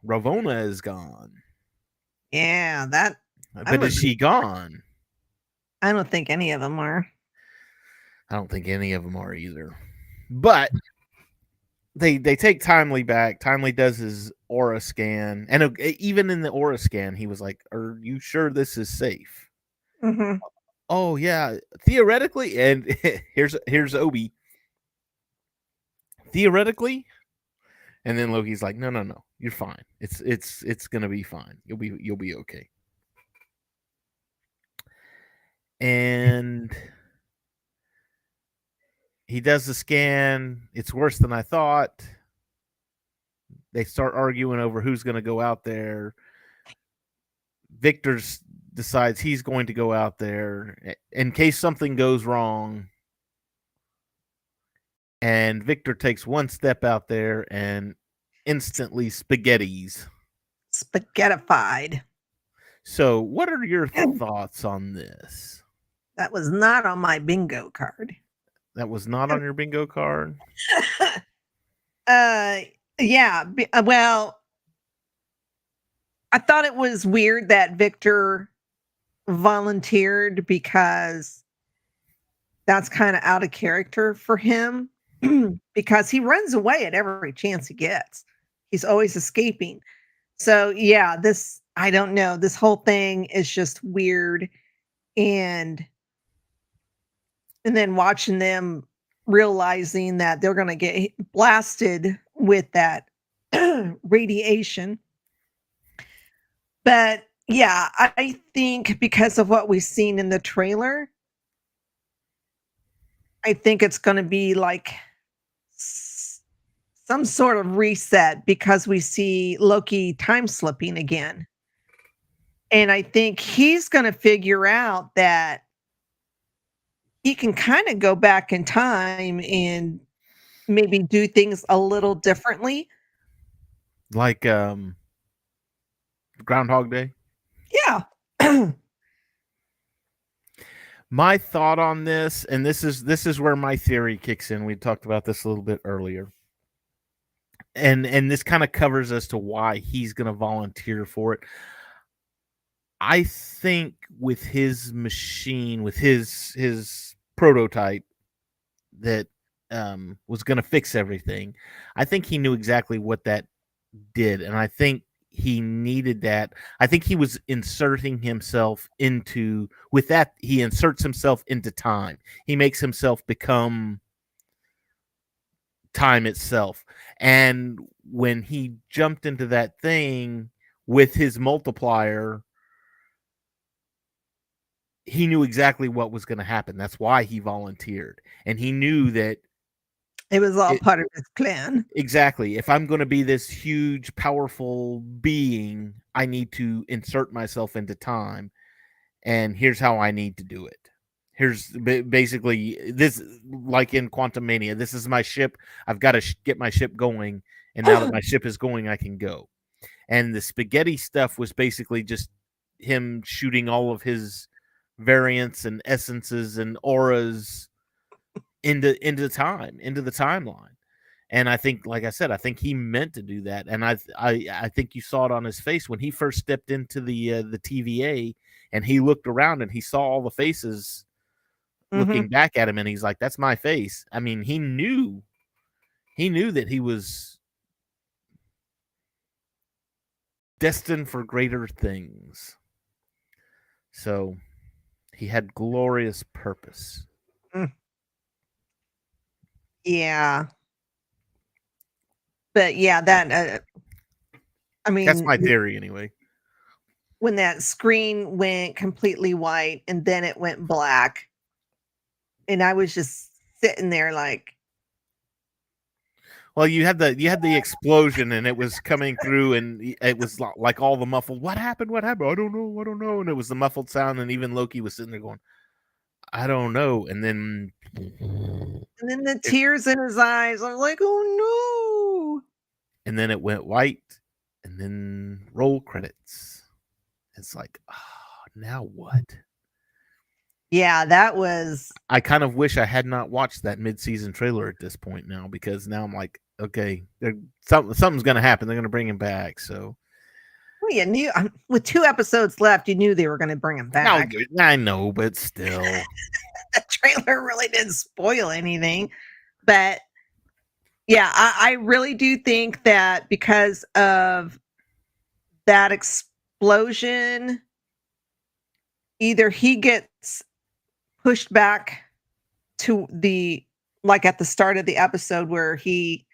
Ravonna is gone. Yeah, that But is she gone? I don't think any of them are. I don't think any of them are either. But they they take Timely back. Timely does his aura scan, and uh, even in the aura scan, he was like, "Are you sure this is safe?" hmm Oh yeah, theoretically. And here's here's Obi. Theoretically, and then Loki's like, "No, no, no, you're fine. It's it's it's gonna be fine. You'll be you'll be okay." And he does the scan. It's worse than I thought. They start arguing over who's to go out there. Victor s- decides he's going to go out there in case something goes wrong. And Victor takes one step out there and instantly spaghettis. Spaghettified. So, what are your thoughts on this? That was not on my bingo card. That was not on your bingo card. uh, yeah. uh, Well, I thought it was weird that Victor volunteered because that's kind of out of character for him because he runs away at every chance he gets. He's always escaping. So, yeah, this, I don't know. This whole thing is just weird. And, and then watching them realizing that they're going to get blasted with that radiation. But yeah, I think because of what we've seen in the trailer, I think it's going to be like some sort of reset because we see Loki time slipping again. And I think he's going to figure out that he can kind of go back in time and maybe do things a little differently. Like um Groundhog Day. Yeah. my thought on this and this is this is where my theory kicks in. We talked about this a little bit earlier. And and this kind of covers as to why he's going to volunteer for it. I think with his machine, with his his prototype that um, was going to fix everything, I think he knew exactly what that did, and I think he needed that. I think he was inserting himself into with that. He inserts himself into time. He makes himself become time itself. And when he jumped into that thing with his multiplier, he knew exactly what was going to happen. That's why he volunteered. And he knew that It was all It- part of his plan. exactly if I'm going to be this huge, powerful being, I need to insert myself into time. And here's how I need to do it. Here's basically uh, this, uh, like in Quantumania. This is my ship. I've got to sh- get my ship going. And now that my ship is going, I can go. And the spaghetti stuff was basically just him shooting all of his variants and essences and auras into into the time, into the timeline. And I think, like I said, I think he meant to do that. And I I I think you saw it on his face when he first stepped into the uh, the TVA and he looked around and he saw all the faces Mhm. looking back at him and he's like, That's my face. I mean, he knew he knew that he was destined for greater things. So he had glorious purpose. Yeah. But yeah, that uh, I mean That's my theory anyway. when that screen went completely white and then it went black and I was just sitting there like Well, you had the you had the explosion and it was coming through and it was like all the muffled. What happened? What happened? I don't know. I don't know. And it was the muffled sound and even Loki was sitting there going, I don't know. And then and then the tears in his eyes. I was like, "Oh no. and then it went white and then roll credits. It's like, oh, now what? Yeah, that was I kind of wish I had not watched that mid-season trailer at this point now because now I'm like, okay, there something something's gonna happen. They're gonna bring him back. So well, you knew um, with two episodes left, you knew they were going to bring him back. no, I know, but still. the trailer really didn't spoil anything. But yeah, I, I really do think that because of that explosion, either he gets pushed back to the like at the start of the episode where he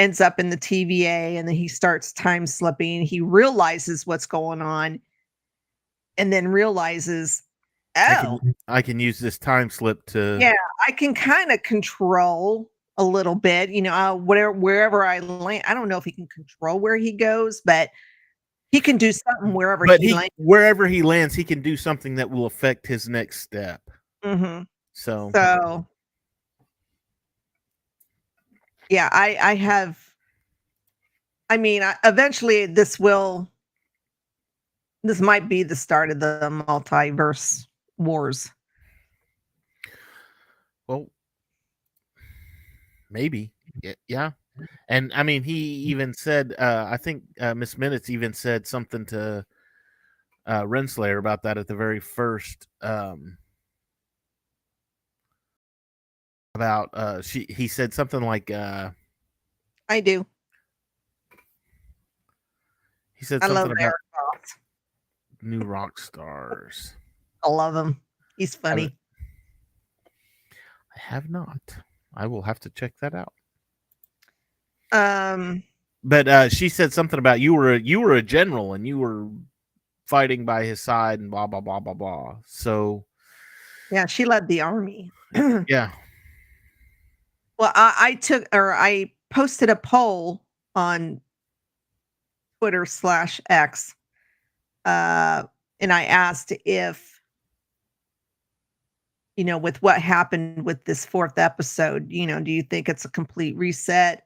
ends up in the TVA and then he starts time slipping. He realizes what's going on and then realizes, I oh, can, I can use this time slip to Yeah. I can kind of control a little bit, you know, uh, whatever wherever I land. I don't know if he can control where he goes, but he can do something wherever but he, he, lands. wherever he lands, he can do something that will affect his next step. Mhm. So, So, yeah, I I have. I mean, I, eventually this will. This might be the start of the multiverse wars. well, maybe, yeah. And I mean, he even said, uh, I think uh, Miss Minutes even said something to uh, Renslayer about that at the very first. Um, about uh, she, he said something like, uh, I do. he said I something love about New Rockstars. I love him. He's funny. I have not. I will have to check that out. Um. But uh, she said something about you were a, you were a general and you were fighting by his side and blah blah blah blah blah. So Yeah, she led the army. yeah, Well, I, I took or I posted a poll on Twitter slash X, uh, and I asked if, you know, with what happened with this fourth episode, you know, do you think it's a complete reset?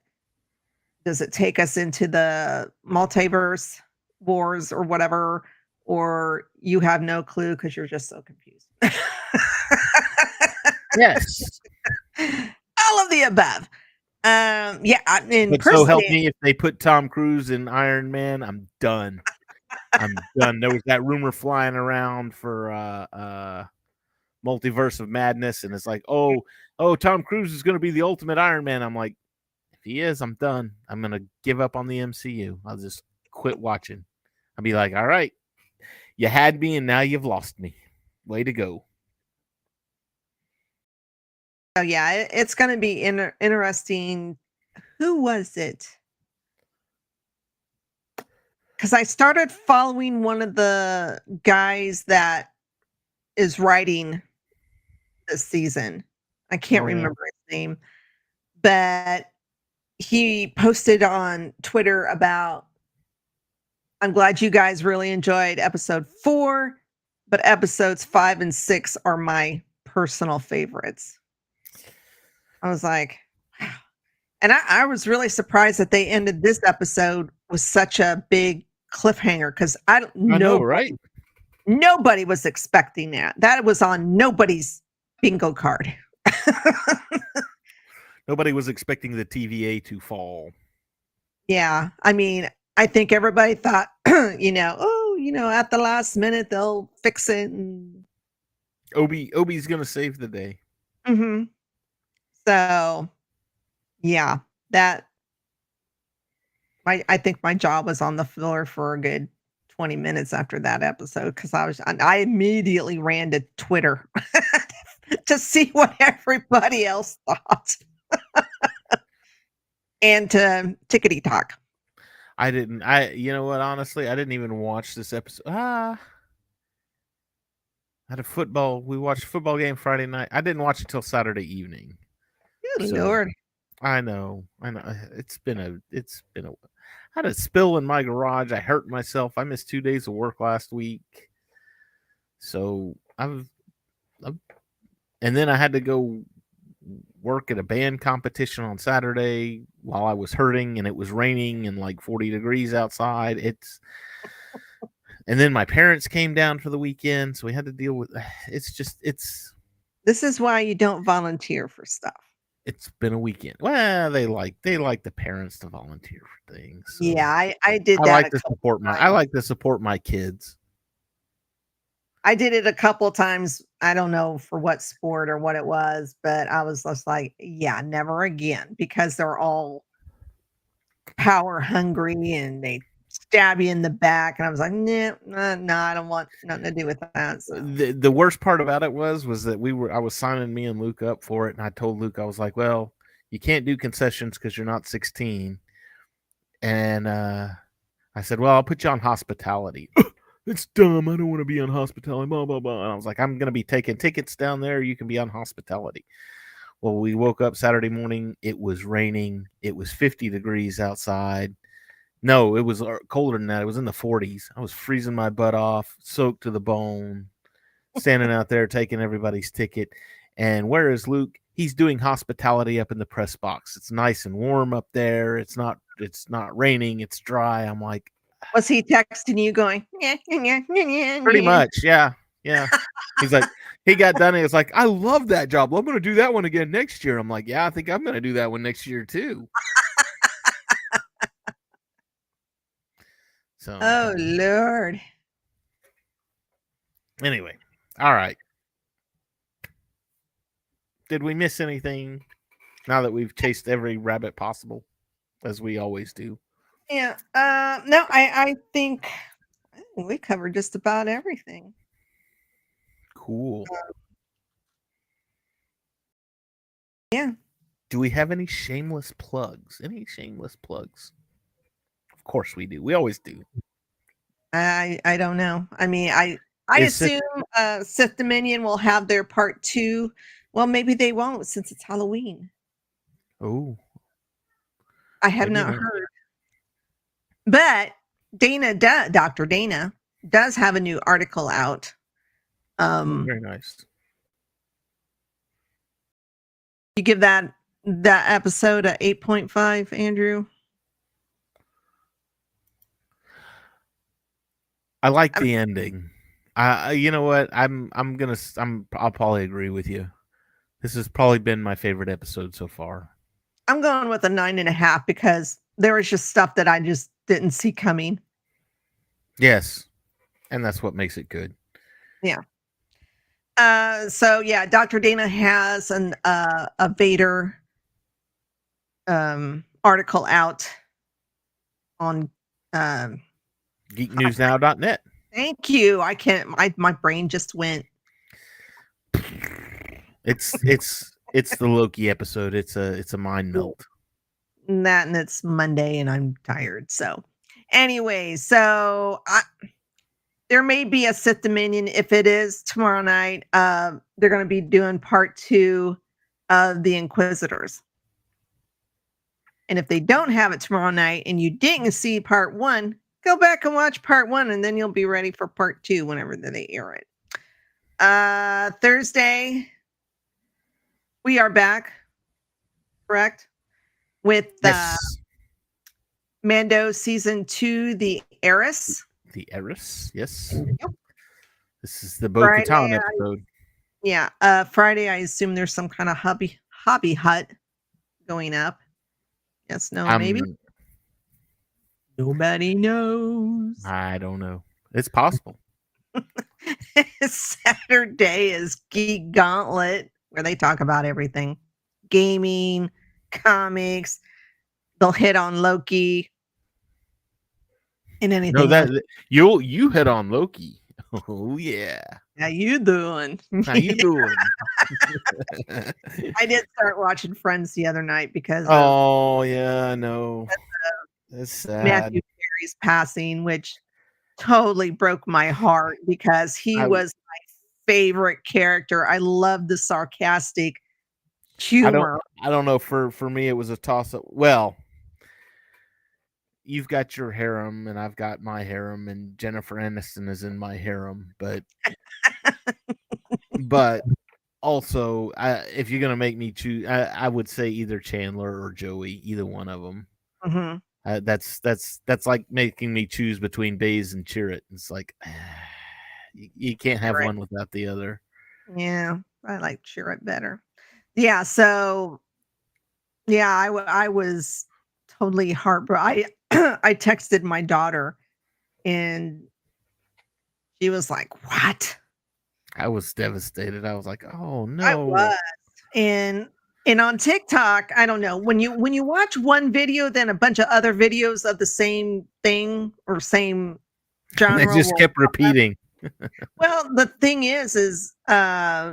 Does it take us into the multiverse wars or whatever? Or you have no clue because you're just so confused. yes. all of the above. Um, yeah, I- and But so help me if they put Tom Cruise in Iron Man, I'm done. I'm done. There was that rumor flying around for uh uh multiverse of madness, and it's like, oh, oh, Tom Cruise is gonna be the ultimate Iron Man. I'm like, if he is, I'm done. I'm gonna give up on the MCU. I'll just quit watching. I'll be like, all right, you had me and now you've lost me. Way to go. Oh yeah, it, it's going to be inter- interesting. Who was it? Because I started following one of the guys that is writing this season. I can't Oh, yeah. remember his name, but he posted on Twitter about. I'm glad you guys really enjoyed episode four, but episodes five and six are my personal favorites. I was like, wow. And I, I was really surprised that they ended this episode with such a big cliffhanger because I don't know, right? nobody was expecting that. That was on nobody's bingo card. Nobody was expecting the TVA to fall. yeah. I mean, I think everybody thought, you know, oh, you know, at the last minute they'll fix it. And, Obi Obi's gonna save the day. Mhm. So, yeah, that my I think my jaw was on the floor for a good 20 minutes after that episode because I was I immediately ran to Twitter to see what everybody else thought. and to tickety talk. I didn't. I you know what? Honestly, I didn't even watch this episode. Ah, I had a football. We watched a football game Friday night. I didn't watch it till Saturday evening. Good So- Lord. I know. I know. Eh, it's been a. It's been a. I had a spill in my garage. I hurt myself. I missed two days of work last week. So I've, I've and then I had to go work at a band competition on Saturday while I was hurting and it was raining and like 40 degrees outside. It's and then my parents came down for the weekend, so we had to deal with it's just it's This is why you don't volunteer for stuff. It's been a weekend. Well, they like they like the parents to volunteer for things. so Yeah, I, I did I that. like to support my I like to support my kids. I did it a couple times. I don't know for what sport or what it was, but I was just like, yeah, never again because they're all power hungry and they stab you in the back. And I was like, no, nah, no, I don't want nothing to do with that. So, The the worst part about it was was that we were I was signing me and Luke up for it, and I told Luke I was like, well, you can't do concessions because you're not 16, and uh, I said, well, I'll put you on hospitality. it's dumb. I don't want to be on hospitality. Blah blah blah. And I was like, I'm gonna be taking tickets down there. You can be on hospitality. Well, we woke up Saturday morning. It was raining. It was 50 degrees outside. No, it was uh, colder than that. It was in the 40s. I was freezing my butt off, soaked to the bone, standing out there taking everybody's ticket. And where is Luke? He's doing hospitality up in the press box. It's nice and warm up there. It's not. It's not raining. It's dry. I'm like, was he texting you going, yeah, yeah, yeah, yeah, pretty much, yeah, yeah. He's like, he got done. He was like, I love that job. Well, I'm going to do that one again next year. I'm like, yeah, I think I'm going to do that one next year too. So, Oh, Lord. anyway, all right. Did we miss anything now that we've chased every rabbit possible, as we always do? Yeah. Uh, no, I, I think I think we covered just about everything. Cool. Yeah. Do we have any shameless plugs? Any shameless plugs? Of course we do. We always do. I I don't know. I mean, I I Is Sith- assume uh Sith Dominion will have their part two. Well, maybe they won't since it's Halloween. Oh, I have Maybe not heard. But Dana, do, Dr. Dana, does have a new article out. Um, very nice. you give that that episode a eight point five, Andrew. I like I'm- the ending. I, you know what? I'm, I'm gonna, I'm, I'll probably agree with you. This has probably been my favorite episode so far. I'm going with a nine and a half because there was just stuff that I just didn't see coming. Yes. And that's what makes it good. Yeah. Uh, so yeah, Dr. Dana has an uh, a Vader um article out on um Geeknewsnow.net. thank you. I can't my my brain just went It's it's it's the Loki episode. It's a it's a mind melt. And that and it's Monday and I'm tired. So anyway, so I there may be a Sith Dominion if it is tomorrow night. Uh, they're going to be doing part two of the Inquisitors. And if they don't have it tomorrow night and you didn't see part one, go back and watch part one and then you'll be ready for part two whenever they air it. Uh, Thursday, we are back, correct? With uh, Yes. Mando season two, The Heiress. The Eris. Yes. Yep. This is the Bo Katan I- episode. Yeah, uh Friday I assume there's some kind of hobby hobby hut going up. Yes, no, I'm- maybe. Nobody knows. I don't know. It's possible. Saturday is Geek Gauntlet, where they talk about everything. Gaming, comics. They'll hit on Loki. And anything. No, that else. you you hit on Loki. Oh yeah. How you doing? How you doing? I did start watching Friends the other night because of oh yeah, I know. Sad. Matthew Perry's passing, which totally broke my heart because he I- was my favorite character. I love the sarcastic I humor. don't I don't know. For for me, it was a toss up. Well, you've got your harem, and I've got my harem, and Jennifer Aniston is in my harem. But but also, I, if you're gonna make me choose, I, I would say either Chandler or Joey, either one of them. Mhm. Uh, that's that's that's like making me choose between Baze and Chirrut. It's like you, you can't have Right. one without the other. Yeah, I like Chirrut better. Yeah, so yeah, I I was totally heartbroken. I I texted my daughter, and she was like, "What?" I was devastated. I was like, oh no. I was. And and on TikTok, I don't know, when you when you watch one video, then a bunch of other videos of the same thing or same genre. It just kept repeating. Well, the thing is, is uh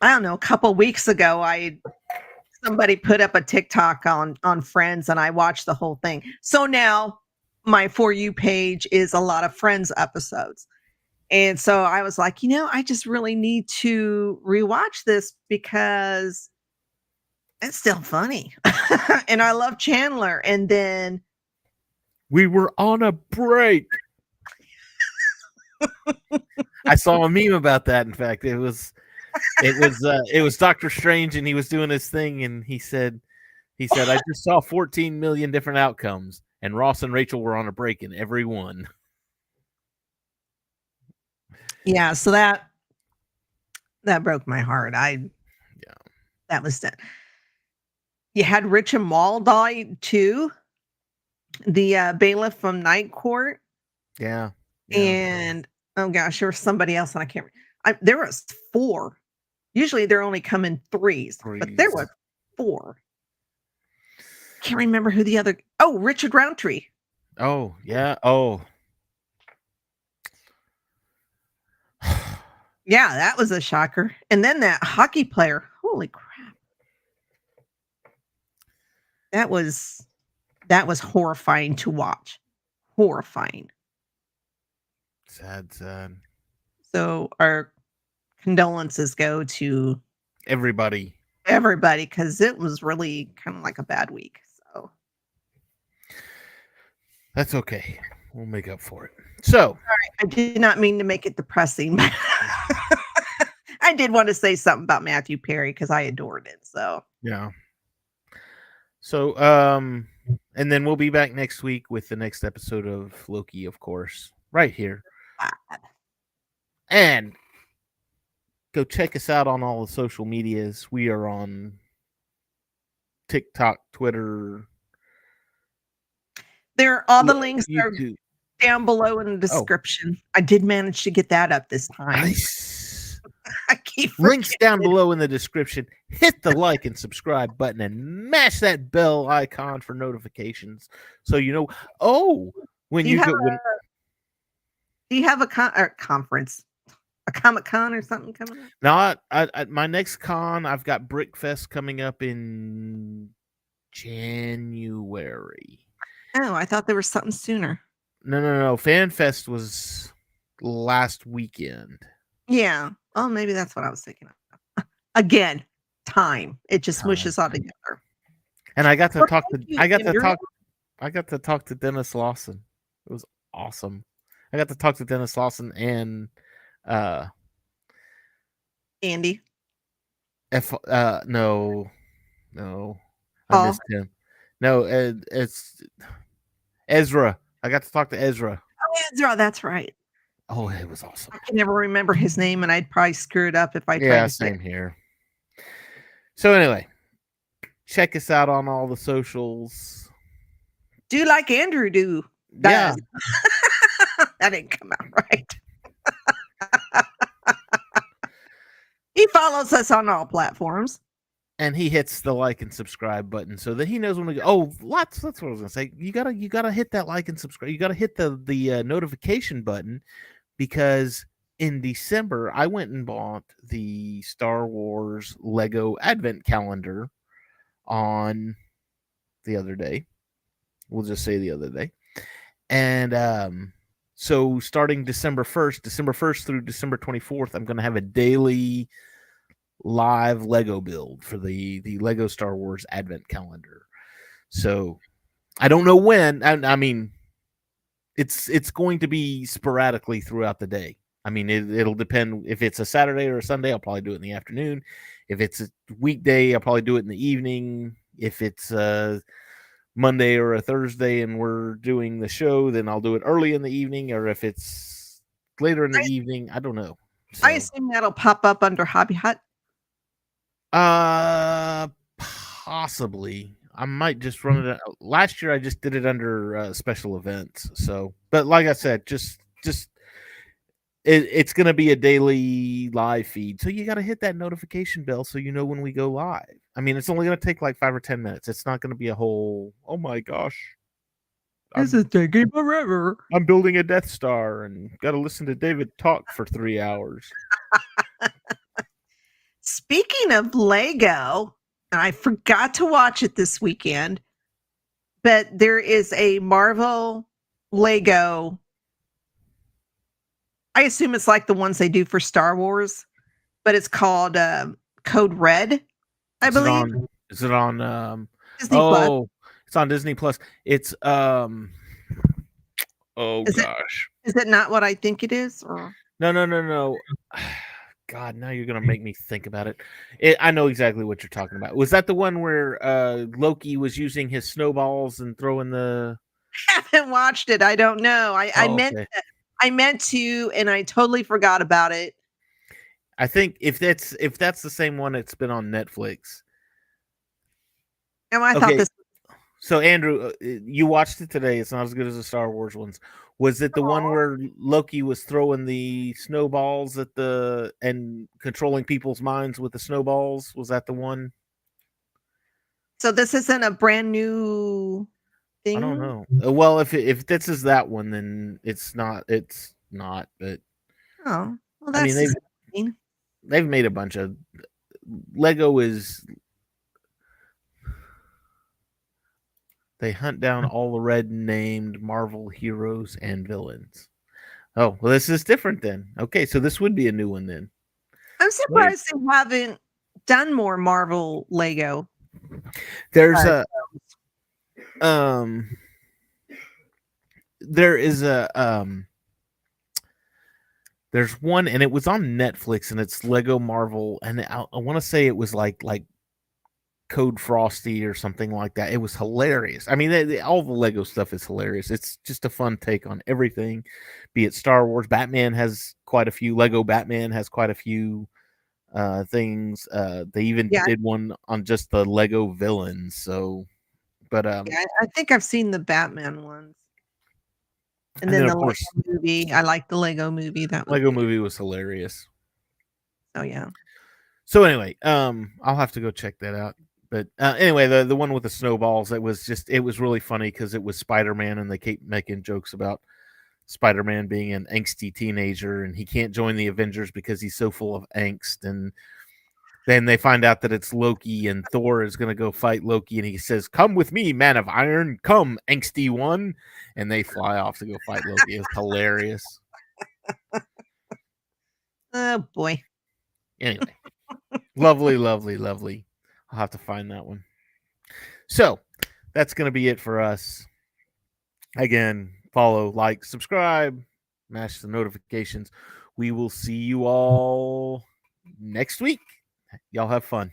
I don't know, a couple weeks ago I somebody put up a TikTok on on friends and I watched the whole thing. So now my for you page is a lot of friends episodes. And so I was like, you know, I just really need to rewatch this because it's still funny. and I love Chandler. And then We were on a break. I saw a meme about that. In fact, it was it was uh, it was Doctor Strange, and he was doing his thing, and he said he said I just saw 14 million different outcomes, and Ross and Rachel were on a break in every one. yeah, so that that broke my heart. I Yeah. that was that. You had Richard Moll die too, the uh, bailiff from Night Court, Yeah. yeah. and oh gosh, there was somebody else, and I can't. I, there was four. Usually, they're only come in threes, but there Threes. were four. Can't remember who the other. Oh, Richard Roundtree. Oh yeah. Oh. Yeah, that was a shocker. And then that hockey player. Holy crap. That was that was horrifying to watch. Horrifying. sad, sad. So our condolences go to Everybody. everybody because it was really kind of like a bad week. So That's okay. We'll make up for it. So I did not mean to make it depressing, but I did want to say something about Matthew Perry because I adored it. So Yeah. So, um, and then we'll be back next week with the next episode of Loki, of course, right here. And go check us out on all the social medias. We are on TikTok, Twitter, there are all the links are down below in the description. I did manage to get that up this time. Nice. I keep Links down below in the description. Hit the like and subscribe button and mash that bell icon for notifications so you know. Oh, when Do you, you go, have when, Do you have a con- or conference, a Comic Con or something coming up? not at, at my next con, I've got Brickfest coming up in January. Oh, I thought there was something sooner. No, no, no. FanFest was last weekend. Yeah. Oh, maybe that's what I was thinking of. Again, time. It just Time. mushes all together. And I got to talk to you, I got to talk I got to talk to Denis Lawson. It was awesome. I got to talk to Denis Lawson and uh Andy. F uh no no I Paul? missed him. No, uh, it's Ezra. I got to talk to Ezra. Oh, Ezra, that's right. Oh, it was awesome. I can never remember his name, and I'd probably screw it up if I tried Yeah, to say. same here. So anyway, check us out on all the socials. Do like Andrew do. Yeah, that didn't come out right. he follows us on all platforms. and he hits the like and subscribe button so that he knows when we go. Oh, lots. That's what I was gonna say. You gotta, you gotta hit that like and subscribe. You gotta hit the the uh, notification button because in December I went and bought the Star Wars Lego Advent calendar on the other day. We'll just say the other day, and um. So starting December 1st, December 1st through December 24th, I'm going to have a daily live Lego build for the the Lego Star Wars Advent calendar. So I don't know when. I, I mean, it's it's going to be sporadically throughout the day. I mean, it, it'll depend if it's a Saturday or a Sunday. I'll probably do it in the afternoon. If it's a weekday, I'll probably do it in the evening. If it's a Monday or a Thursday and we're doing the show, then I'll do it early in the evening. Or if it's later in the I- evening, I don't know. I assume that'll pop up under Hobby Hut. Uh, possibly. I might just run it. out- Last year, I just did it under uh, special events. So, but like I said, just just it, it's going to be a daily live feed. So you got to hit that notification bell so you know when we go live. I mean, it's only going to take like five or ten minutes. It's not going to be a whole. Oh my gosh. I'm, is taking forever. I'm building a Death Star and got to listen to David talk for three hours. Speaking of Lego, and I forgot to watch it this weekend, but there is a Marvel Lego. I assume it's like the ones they do for Star Wars, but it's called um Code Red, I Is it believe. on- Is it on? Um, Disney Plus. oh, it's on Disney Plus. It's um. Oh Is it- gosh. Is it not what I think it is? Or No, no, no, no. God, now you're gonna make me think about it. it. I know exactly what you're talking about. Was that the one where uh Loki was using his snowballs and throwing the? I haven't watched it. I don't know. I, I Oh, meant okay. to, I meant to, and I totally forgot about it. I think if that's if that's the same one, it's been on Netflix. And I thought Okay. this So Andrew, uh, you watched it today. It's not as good as the Star Wars ones. Was it the one where Loki was throwing the snowballs at the and controlling people's minds with the snowballs? Was that the one? so this isn't a brand new thing. I don't know. Uh, Well, if if this is that one, then it's not. It's not. But Oh, well, I that's mean, they've they've made a bunch of Lego is. They hunt down all the red named Marvel heroes and villains. Oh, well, this is different then. Okay, so this would be a new one then. I'm surprised they haven't done more Marvel Lego. There's Uh, a um there is a um there's one and it was on Netflix and it's Lego Marvel and I, I want to say it was like like Code Frosty or something like that. It was hilarious. I mean, they, they- all the Lego stuff is hilarious. It's just a fun take on everything, be it Star Wars. Batman has quite a few. Lego Batman has quite a few uh things. Uh they even Yeah. did one on just the Lego villains. So, but um, Yeah, I, think I've seen the Batman ones. And, And then, then, the course- Lego movie. I like the Lego movie. That Lego movie was hilarious. Oh yeah. So anyway, um, I'll have to go check that out. But uh, anyway, the the one with the snowballs, it was just it was really funny because it was Spider Man, and they keep making jokes about Spider Man being an angsty teenager, and he can't join the Avengers because he's so full of angst. And then they find out that it's Loki, and Thor is going to go fight Loki, and he says, "Come with me, Man of Iron. Come, angsty one." And they fly off to go fight Loki. It's hilarious. Oh boy. Anyway, lovely, lovely, lovely. I'll have to find that one. So that's going to be it for us. Again, follow, like, subscribe, mash the notifications. We will see you all next week. Y'all have fun.